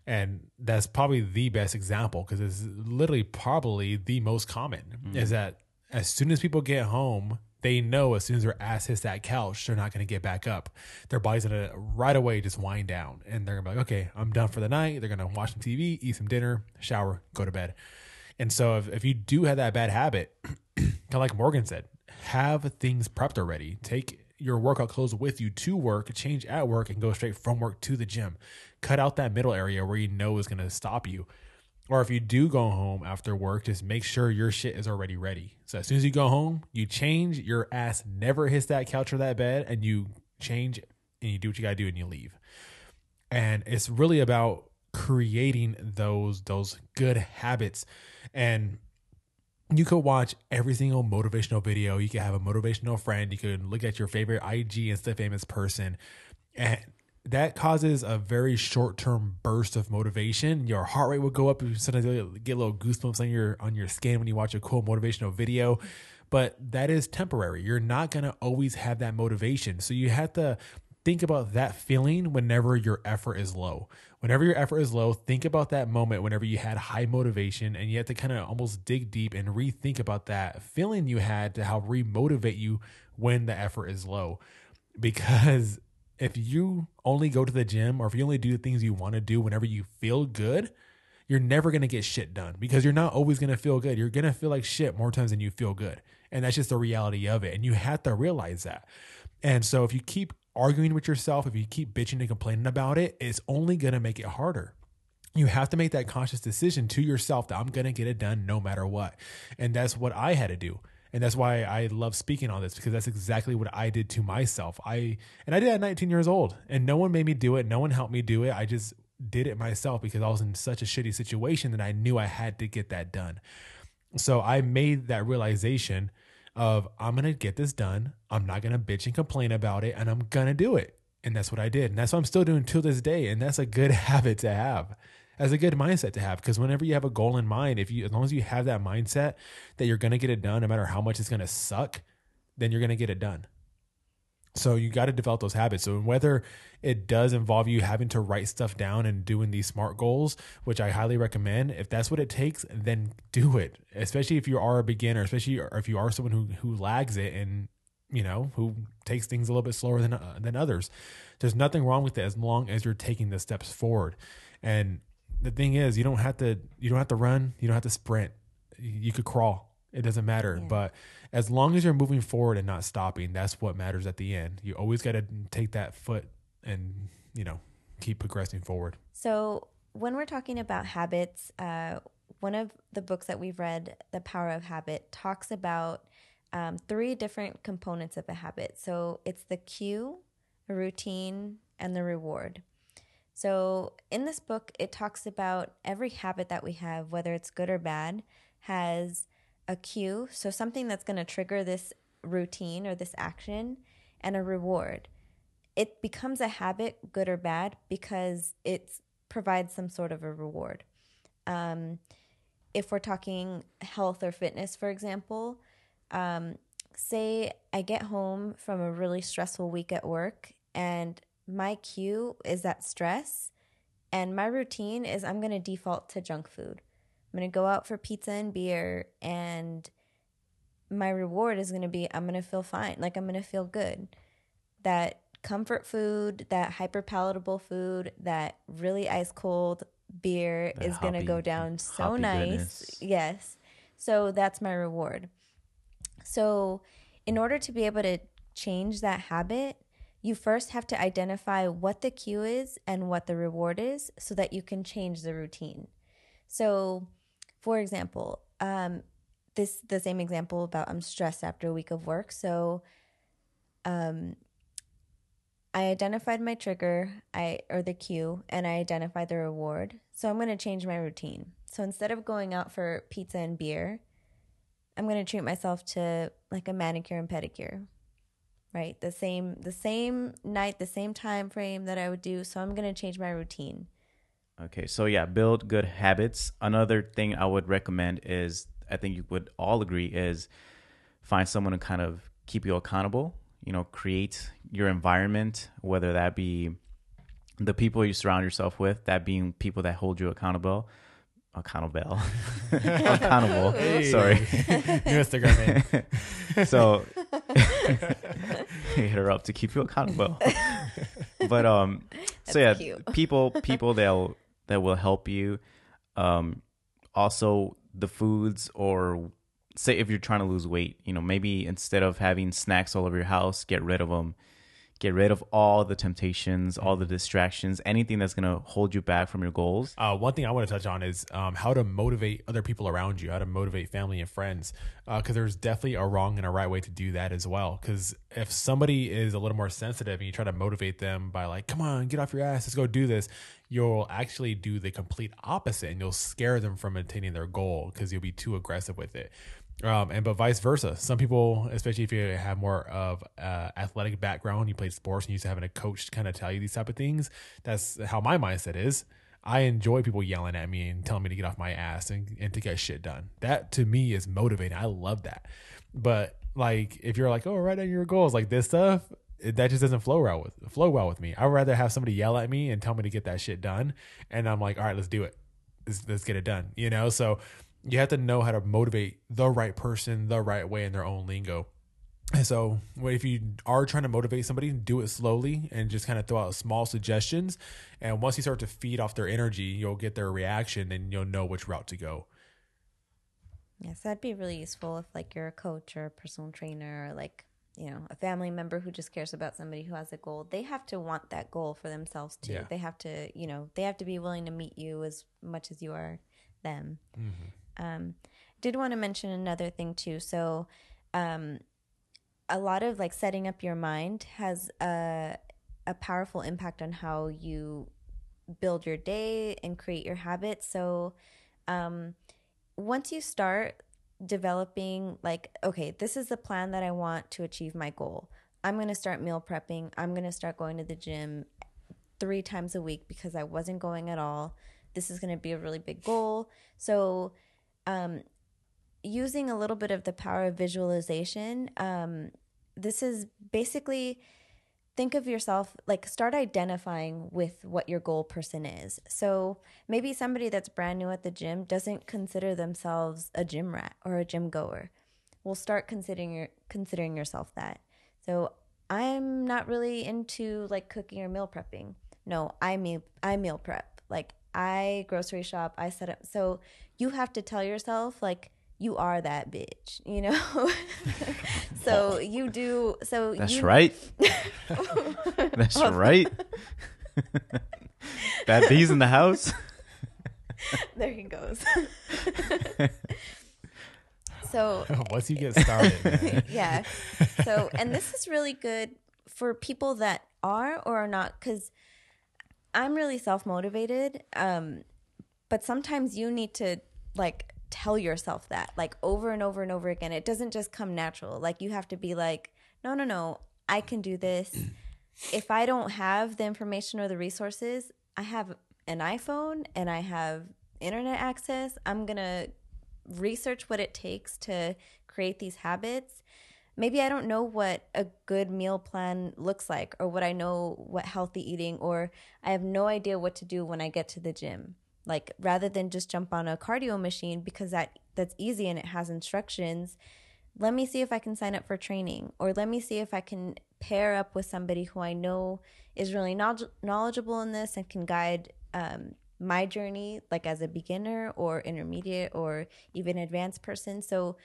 And that's probably the best example because it's literally probably the most common mm-hmm. is that as soon as people get home they know as soon as their ass hits that couch they're not going to get back up. Their body's going to right away just wind down and they're going to be like okay i'm done for the night. They're going to watch some tv eat some dinner shower go to bed. And so if, if you do have that bad habit kind of like morgan said have things prepped already. Take your workout clothes with you to work, change at work, and go straight from work to the gym. Cut out that middle area where you know is going to stop you. Or if you do go home after work, just make sure your shit is already ready. So as soon as you go home, you change, your ass never hits that couch or that bed, and you change and you do what you got to do and you leave. And it's really about creating those those good habits and you could watch every single motivational video. You could have a motivational friend. You could look at your favorite IG Insta famous person. And that causes a very short term burst of motivation. Your heart rate will go up. You Sometimes get little goosebumps on your on your skin when you watch a cool motivational video. But that is temporary. You're not gonna always have that motivation. So you have to think about that feeling whenever your effort is low. Whenever your effort is low, think about that moment whenever you had high motivation and you have to kind of almost dig deep and rethink about that feeling you had to help remotivate you when the effort is low. Because if you only go to the gym or if you only do the things you want to do whenever you feel good, you're never going to get shit done because you're not always going to feel good. You're going to feel like shit more times than you feel good. And that's just the reality of it. And you have to realize that. And so if you keep arguing with yourself, if you keep bitching and complaining about it, it's only going to make it harder. You have to make that conscious decision to yourself that I'm going to get it done no matter what. And that's what I had to do. And that's why I love speaking on this because that's exactly what I did to myself. I and I did that at 19 years old and no one made me do it. No one helped me do it. I just did it myself because I was in such a shitty situation that I knew I had to get that done. So I made that realization of I'm gonna get this done. I'm not gonna bitch and complain about it, and I'm gonna do it. And that's what I did, and that's what I'm still doing till this day. And that's a good habit to have. As a good mindset to have because whenever you have a goal in mind, if you as long as you have that mindset that you're gonna get it done, no matter how much it's gonna suck, then you're gonna get it done. So you got to develop those habits. So whether it does involve you having to write stuff down and doing these smart goals, which I highly recommend, if that's what it takes, then do it. Especially if you are a beginner, especially if you are someone who who lags it and you know who takes things a little bit slower than uh, than others. There's nothing wrong with it as long as you're taking the steps forward. And the thing is, you don't have to you don't have to run, you don't have to sprint. You could crawl. It doesn't matter, yeah. but as long as you're moving forward and not stopping, that's what matters at the end. You always got to take that foot and, you know, keep progressing forward. So, when we're talking about habits, uh, one of the books that we've read, The Power of Habit, talks about um, three different components of a habit. So, it's the cue, a routine, and the reward. So, in this book, it talks about every habit that we have, whether it's good or bad, has a cue, so something that's going to trigger this routine or this action, and a reward. It becomes a habit, good or bad, because it provides some sort of a reward. Um, if we're talking health or fitness, for example, um, say I get home from a really stressful week at work and my cue is that stress, and my routine is I'm going to default to junk food. I'm going to go out for pizza and beer and my reward is going to be I'm going to feel fine. Like I'm going to feel good. That comfort food, that hyper palatable food, that really ice cold beer That is going to go down so nice. goodness. Yes. So that's my reward. So, in order to be able to change that habit, you first have to identify what the cue is and what the reward is so that you can change the routine. So, for example, um, this the same example about I'm stressed after a week of work. So, um, I identified my trigger, I or the cue, and I identified the reward. So I'm going to change my routine. So instead of going out for pizza and beer, I'm going to treat myself to like a manicure and pedicure. Right? The same the same night, the same time frame that I would do. So I'm going to change my routine. Okay, so yeah, build good habits. Another thing I would recommend is I think you would all agree is find someone to kind of keep you accountable. You know, create your environment, whether that be the people you surround yourself with, that being people that hold you accountable, accountable, accountable. Hey. Sorry. New Instagram name. so hit her up to keep you accountable. but um, so yeah, cute. people people that'll that will help you. Um, also the foods or say if you're trying to lose weight, you know, maybe instead of having snacks all over your house, get rid of them. Get rid of all the temptations, all the distractions, anything that's gonna hold you back from your goals. Uh, one thing I want to touch on is um, how to motivate other people around you, how to motivate family and friends, because there's definitely a wrong and a right way to do that as well. Because if somebody is a little more sensitive and you try to motivate them by like, "Come on, get off your ass, let's go do this," you'll actually do the complete opposite, and you'll scare them from attaining their goal because you'll be too aggressive with it. Um, and but vice versa. Some people, especially if you have more of uh, athletic background, you played sports and you used to having a coach kind of tell you these type of things. That's how my mindset is. I enjoy people yelling at me and telling me to get off my ass and, and to get shit done. That to me is motivating. I love that. But like, if you're like, oh, write down your goals, like this stuff, it, that just doesn't flow well with flow well with me. I'd rather have somebody yell at me and tell me to get that shit done, and I'm like, all right, let's do it. Let's, let's get it done. You know, so you have to know how to motivate the right person the right way in their own lingo. And so, if you are trying to motivate somebody, do it slowly and just kind of throw out small suggestions. And once you start to feed off their energy, you'll get their reaction and you'll know which route to go. Yes, that'd be really useful if like you're a coach or a personal trainer or like, you know, a family member who just cares about somebody who has a goal. They have to want that goal for themselves too. Yeah. They have to, you know, they have to be willing to meet you as much as you are them. Mm-hmm. Um, did want to mention another thing too. So, um, a lot of like setting up your mind has a a powerful impact on how you build your day and create your habits. So, um, once you start developing, like, okay, this is the plan that I want to achieve my goal. I'm going to start meal prepping. I'm going to start going to the gym three times a week because I wasn't going at all. This is going to be a really big goal. So, um, using a little bit of the power of visualization, um, this is basically think of yourself like start identifying with what your goal person is. So maybe somebody that's brand new at the gym doesn't consider themselves a gym rat or a gym goer. Well, start considering your, considering yourself that. So I'm not really into like cooking or meal prepping. No, I meal I meal prep. Like I grocery shop, I set up. So you have to tell yourself like you are that bitch, you know? so you do so That's you, right. That's right. Bad bees in the house. There he goes. so Once you get started, yeah. So, and this is really good for people that are or are not, because I'm really self motivated. Um, but sometimes you need to like tell yourself that, like over and over and over again. It doesn't just come natural. Like you have to be like, no, no, no, I can do this. if I don't have the information or the resources, I have an iPhone and I have internet access. I'm to research what it takes to create these habits. Maybe I don't know what a good meal plan looks like or what I know what healthy eating or I have no idea what to do when I get to the gym. Like rather than just jump on a cardio machine because that that's easy and it has instructions, let me see if I can sign up for training or let me see if I can pair up with somebody who I know is really knowledgeable in this and can guide um, my journey, like as a beginner or intermediate or even advanced person. So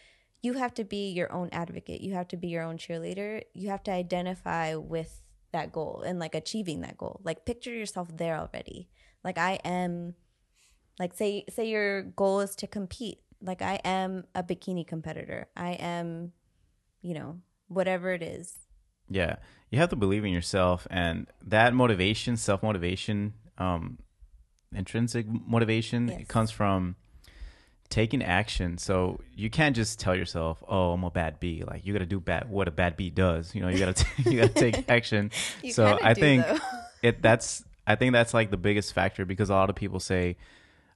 you have to be your own advocate. You have to be your own cheerleader. You have to identify with that goal and like achieving that goal. Like picture yourself there already. Like I am like say say your goal is to compete. Like I am a bikini competitor. I am, you know, whatever it is. Yeah, you have to believe in yourself, and that motivation, self motivation, um, intrinsic motivation, Yes. it comes from taking action. So you can't just tell yourself, "Oh, I'm a bad B." Like you got to do bad what a bad B does. You know, you got to you got to take action. So I do, think though. it that's I think that's like the biggest factor because a lot of people say,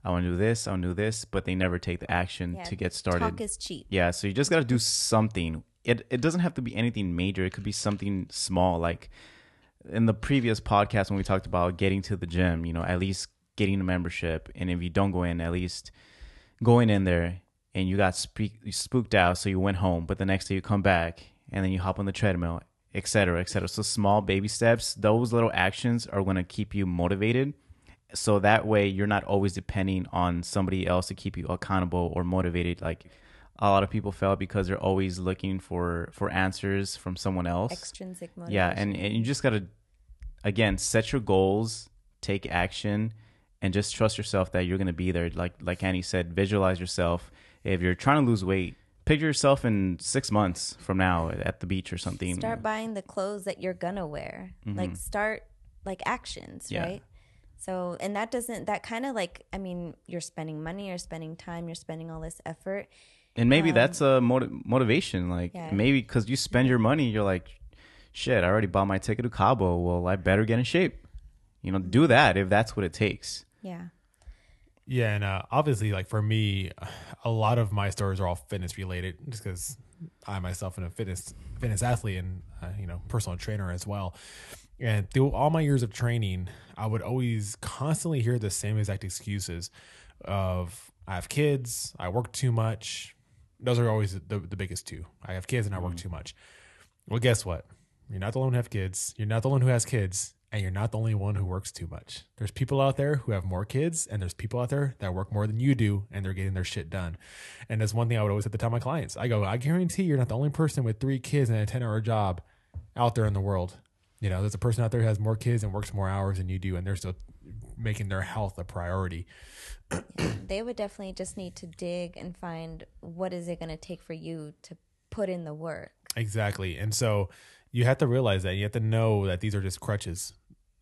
"I want to do this, I want to do this," but they never take the action Yeah, to get started. Talk is cheap. Yeah, so you just got to do something. It it doesn't have to be anything major. It could be something small like in the previous podcast when we talked about getting to the gym, you know, at least getting a membership and if you don't go in, at least going in there and you got spooked out so you went home, but the next day you come back and then you hop on the treadmill, etc., cetera, et cetera. So small baby steps, those little actions are going to keep you motivated. So that way you're not always depending on somebody else to keep you accountable or motivated. Like a lot of people fail because they're always looking for for answers from someone else. Extrinsic motivation. Yeah, and, and you just gotta again set your goals, take action, and just trust yourself that you're gonna be there. Like like Annie said, visualize yourself. If you're trying to lose weight, picture yourself in six months from now at the beach or something. start buying the clothes that you're gonna wear. Like start like actions, Yeah. right? So and that doesn't that kind of like I mean you're spending money, you're spending time, you're spending all this effort. and maybe that's a motiv- motivation. Like Um, Yeah. maybe because you spend your money, you're like, shit, I already bought my ticket to Cabo. Well, I better get in shape. You know, do that if that's what it takes. Yeah. Yeah, and uh, obviously, like for me, a lot of my stories are all fitness related, just because I myself am a fitness fitness athlete and uh, you know personal trainer as well. And through all my years of training, I would always constantly hear the same exact excuses of I have kids, I work too much. Those are always the, the biggest two. I have kids and I work too much. Well, guess what? You're not the one who have kids. You're not the one who has kids, and you're not the only one who works too much. There's people out there who have more kids, and there's people out there that work more than you do, and they're getting their shit done. And that's one thing I would always have to tell my clients. I go, I guarantee you're not the only person with three kids and a 10 hour job out there in the world. You know, there's a person out there who has more kids and works more hours than you do, and they're still making their health a priority. They would definitely just need to dig and find what is it gonna take for you to put in the work. Exactly. And so you have to realize that you have to know that these are just crutches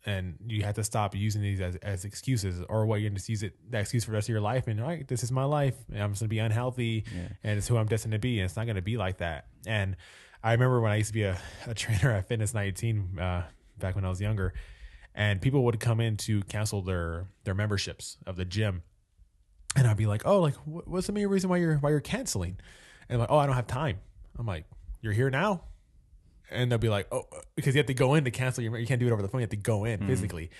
and you have to stop using these as, as excuses or what you're going to use it that excuse for the rest of your life and all right this is my life and i'm just going to be unhealthy and it's who i'm destined to be and it's not going to be like that and i remember when i used to be a, a trainer at fitness 19 uh, back when i was younger and people would come in to cancel their their memberships of the gym and I'd be like, "Oh, like, what's the main reason why you're why you're canceling?" And like, "Oh, I don't have time." I'm like, "You're here now," and they'll be like, "Oh, because you have to go in to cancel your. You can't do it over the phone. You have to go in mm-hmm. physically,"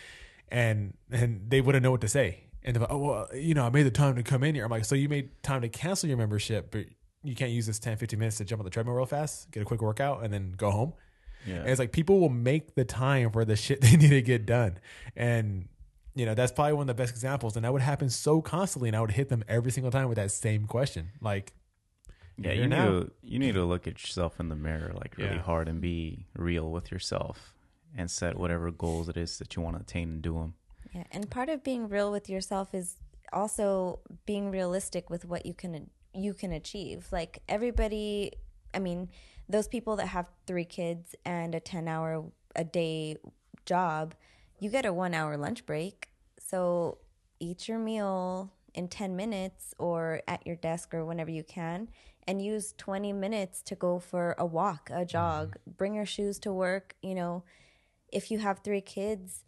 and and they wouldn't know what to say. And they're like, "Oh, well, you know, I made the time to come in here." I'm like, "So you made time to cancel your membership, but you can't use this 10, 15 minutes to jump on the treadmill real fast, get a quick workout, and then go home." Yeah. And it's like people will make the time for the shit they need to get done. And, you know, that's probably one of the best examples. And that would happen so constantly. And I would hit them every single time with that same question. Like, Yeah, Here you need now. to you need to look at yourself in the mirror like really Yeah. hard and be real with yourself and set whatever goals it is that you want to attain and do them. Yeah, and part of being real with yourself is also being realistic with what you can you can achieve. Like everybody, I mean, those people that have 3 kids and a 10-hour a day job, you get a 1-hour lunch break. So eat your meal in 10 minutes or at your desk or whenever you can and use 20 minutes to go for a walk, a jog, bring your shoes to work, you know. If you have 3 kids,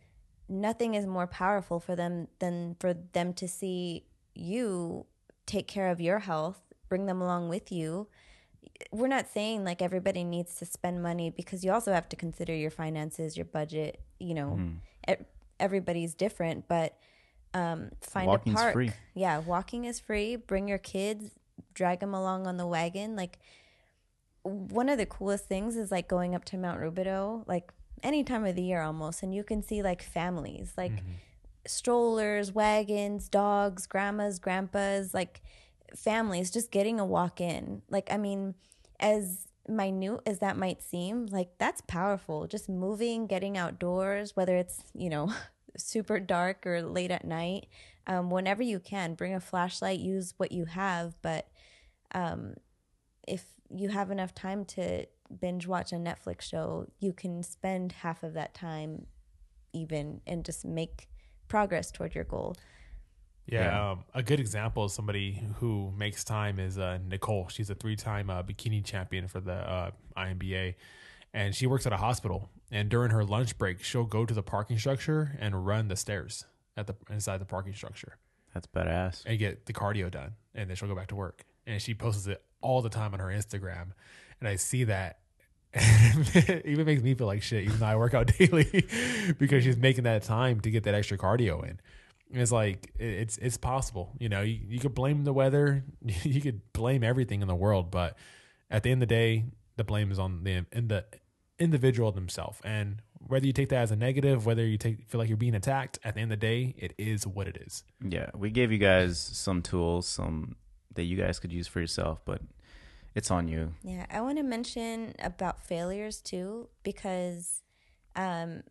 nothing is more powerful for them than for them to see you take care of your health, bring them along with you. We're not saying like everybody needs to spend money because you also have to consider your finances, your budget, you know. e- Everybody's different, but um find Walking's a park. free. Yeah, walking is free. Bring your kids, drag them along on the wagon like one of the coolest things is like going up to Mount Rubidoux, like any time of the year almost, and you can see like families, like mm-hmm. strollers, wagons, dogs, grandmas, grandpas, like families just getting a walk in. Like, I mean, as minute as that might seem, like that's powerful. Just moving, getting outdoors, whether it's, you know, super dark or late at night, um, whenever you can, bring a flashlight, use what you have. But um, if you have enough time to binge watch a Netflix show, you can spend half of that time even and just make progress toward your goal. Yeah, Yeah. Um, a good example of somebody who makes time is uh, Nicole. She's a three-time uh, bikini champion for the uh, INBA, and she works at a hospital. And during her lunch break, she'll go to the parking structure and run the stairs at the inside the parking structure That's badass. and get the cardio done, and then she'll go back to work. And she posts it all the time on her Instagram, and I see that. And it even makes me feel like shit, even though I work out daily, because she's making that time to get that extra cardio in. And it's like it's it's possible, you know. You, you could blame the weather, you could blame everything in the world, but at the end of the day, the blame is on the in the individual themselves. And whether you take that as a negative, whether you take feel like you're being attacked, at the end of the day, it is what it is. Yeah, we gave you guys some tools, some that you guys could use for yourself, but it's on you. Yeah, I want to mention about failures too because um,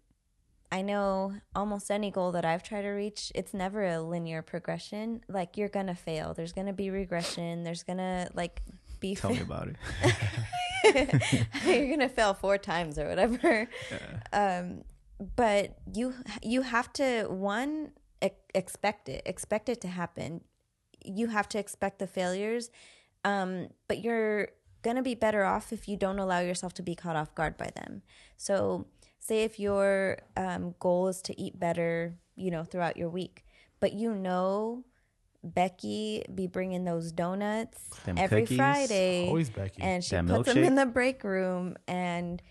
I know almost any goal that I've tried to reach, it's never a linear progression. Like you're gonna fail. There's gonna be regression. There's gonna like be Tell me about it. you're gonna fail four times or whatever. Um, but you you have to one e- expect it, expect it to happen. You have to expect the failures, um, but you're gonna be better off if you don't allow yourself to be caught off guard by them. So, say if your um, goal is to eat better, you know, throughout your week, but you know. Becky be bringing those donuts Them every cookies. Friday. Always Becky. and she That puts them in the break room. And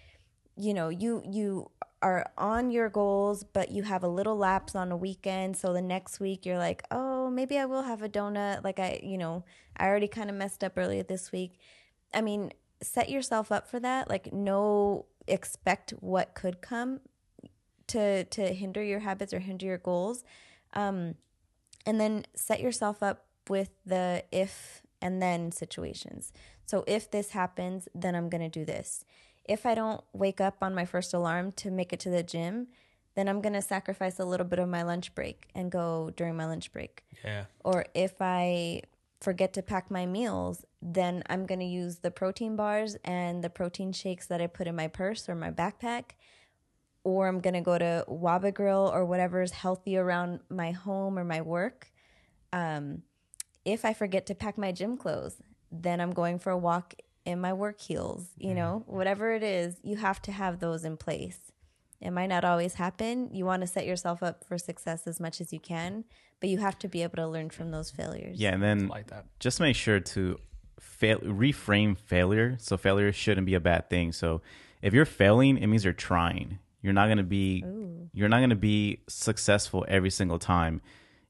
you know you you are on your goals but you have a little lapse on a weekend. So the next week you're like oh maybe i will have a donut. Like i you know i already kind of messed up earlier this week. I mean set yourself up for that. Like know expect what could come to to hinder your habits or hinder your goals. Um and then set yourself up with the if and then situations. So if this happens, then I'm going to do this. If I don't wake up on my first alarm to make it to the gym, then I'm going to sacrifice a little bit of my lunch break and go during my lunch break. yeah. Or if I forget to pack my meals, then I'm going to use the protein bars and the protein shakes that I put in my purse or my backpack. Or I'm going to go to Waba Grill or whatever is healthy around my home or my work. Um, if I forget to pack my gym clothes, then I'm going for a walk in my work heels. You know, whatever it is, you have to have those in place. It might not always happen. You want to set yourself up for success as much as you can, but you have to be able to learn from those failures. Yeah, and then like that. just make sure to fail reframe failure. So failure shouldn't be a bad thing. So if you're failing, it means you're trying. You're not gonna be you're not gonna be successful every single time.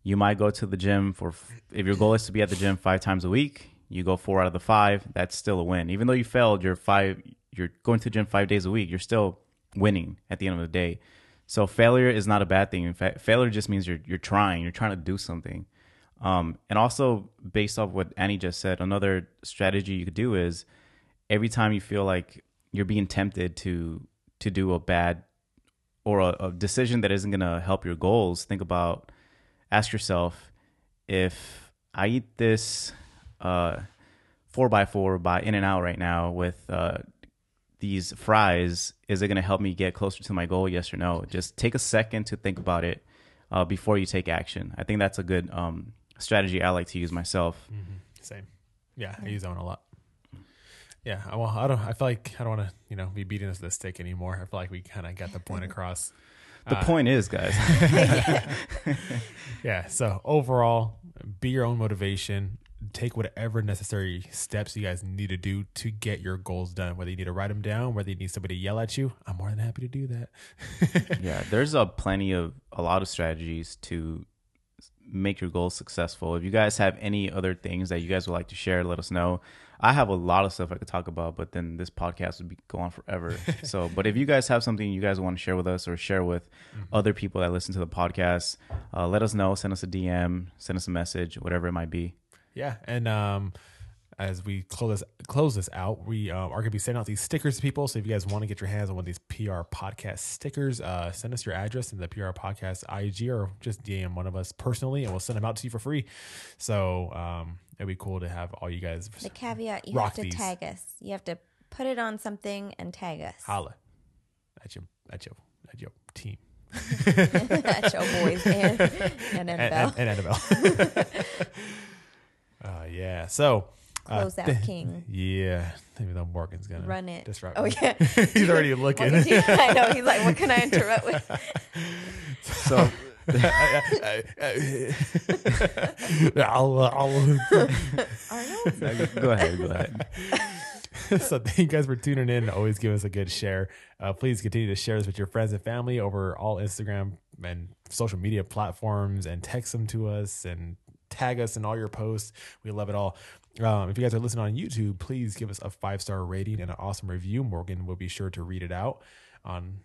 You might go to the gym for if your goal is to be at the gym five times a week, you go four out of the five, that's still a win. Even though you failed, you're five you're going to the gym five days a week, you're still winning at the end of the day. So failure is not a bad thing. In fact, failure just means you're you're trying, you're trying to do something. Um, and also based off what Annie just said, another strategy you could do is every time you feel like you're being tempted to to do a bad or a, a decision that isn't gonna help your goals, think about ask yourself if I eat this uh four by four by In-N-Out right now with uh these fries, is it gonna help me get closer to my goal? Yes or no? Just take a second to think about it uh, before you take action. I think that's a good um, strategy I like to use myself. Same. Yeah, I use that one a lot. Yeah, I, well, I don't. I feel like I don't want to, you know, be beating us with a stick anymore. I feel like we kind of got the point across. The Uh, point is, guys, Yeah. So overall, be your own motivation. Take whatever necessary steps you guys need to do to get your goals done. Whether you need to write them down, whether you need somebody to yell at you, I'm more than happy to do that. yeah, there's a plenty of a lot of strategies to make your goals successful. If you guys have any other things that you guys would like to share, let us know. I have a lot of stuff I could talk about, but then this podcast would be going forever. so, but if you guys have something you guys want to share with us or share with mm-hmm. other people that listen to the podcast, uh, let us know. Send us a DM, send us a message, whatever it might be. Yeah, and um, as we close this close this out, we uh, are going to be sending out these stickers to people. So if you guys want to get your hands on one of these PR podcast stickers, uh, send us your address in the PR podcast IG or just DM one of us personally, and we'll send them out to you for free. So um, it'd be cool to have all you guys. The caveat: you have to these. tag us. You have to put it on something and tag us. Holla at your at your at your team. at your boys and, and Annabelle. And, and, and Annabelle. uh, yeah. So close uh, king. Yeah, maybe though Morgan's gonna run it. Disrupt. Oh yeah, he's already looking. I know. He's like, what can I interrupt with? So. I'll, I'll Arnold? Go ahead. Go ahead. so thank you guys for tuning in. Always give us a good share. Uh, please continue to share this with your friends and family over all Instagram and social media platforms, and text them to us and tag us in all your posts. We love it all. Um, if you guys are listening on YouTube, please give us a five star rating and an awesome review. Morgan will be sure to read it out on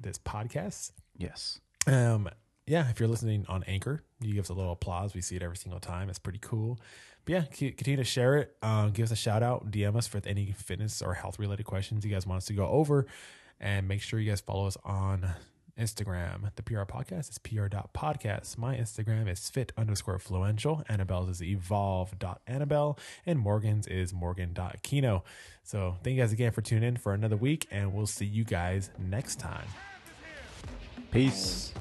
this podcast. Yes. Um, yeah, if you're listening on Anchor, you give us a little applause. We see it every single time. It's pretty cool. But yeah, continue to share it. Um, give us a shout out. DM us for any fitness or health related questions you guys want us to go over. And make sure you guys follow us on Instagram. The PR podcast is pr.podcast. My Instagram is fit underscore fluential. Annabelle's is evolve.annabelle. And Morgan's is morgan.kino. So thank you guys again for tuning in for another week, and we'll see you guys next time. Peace.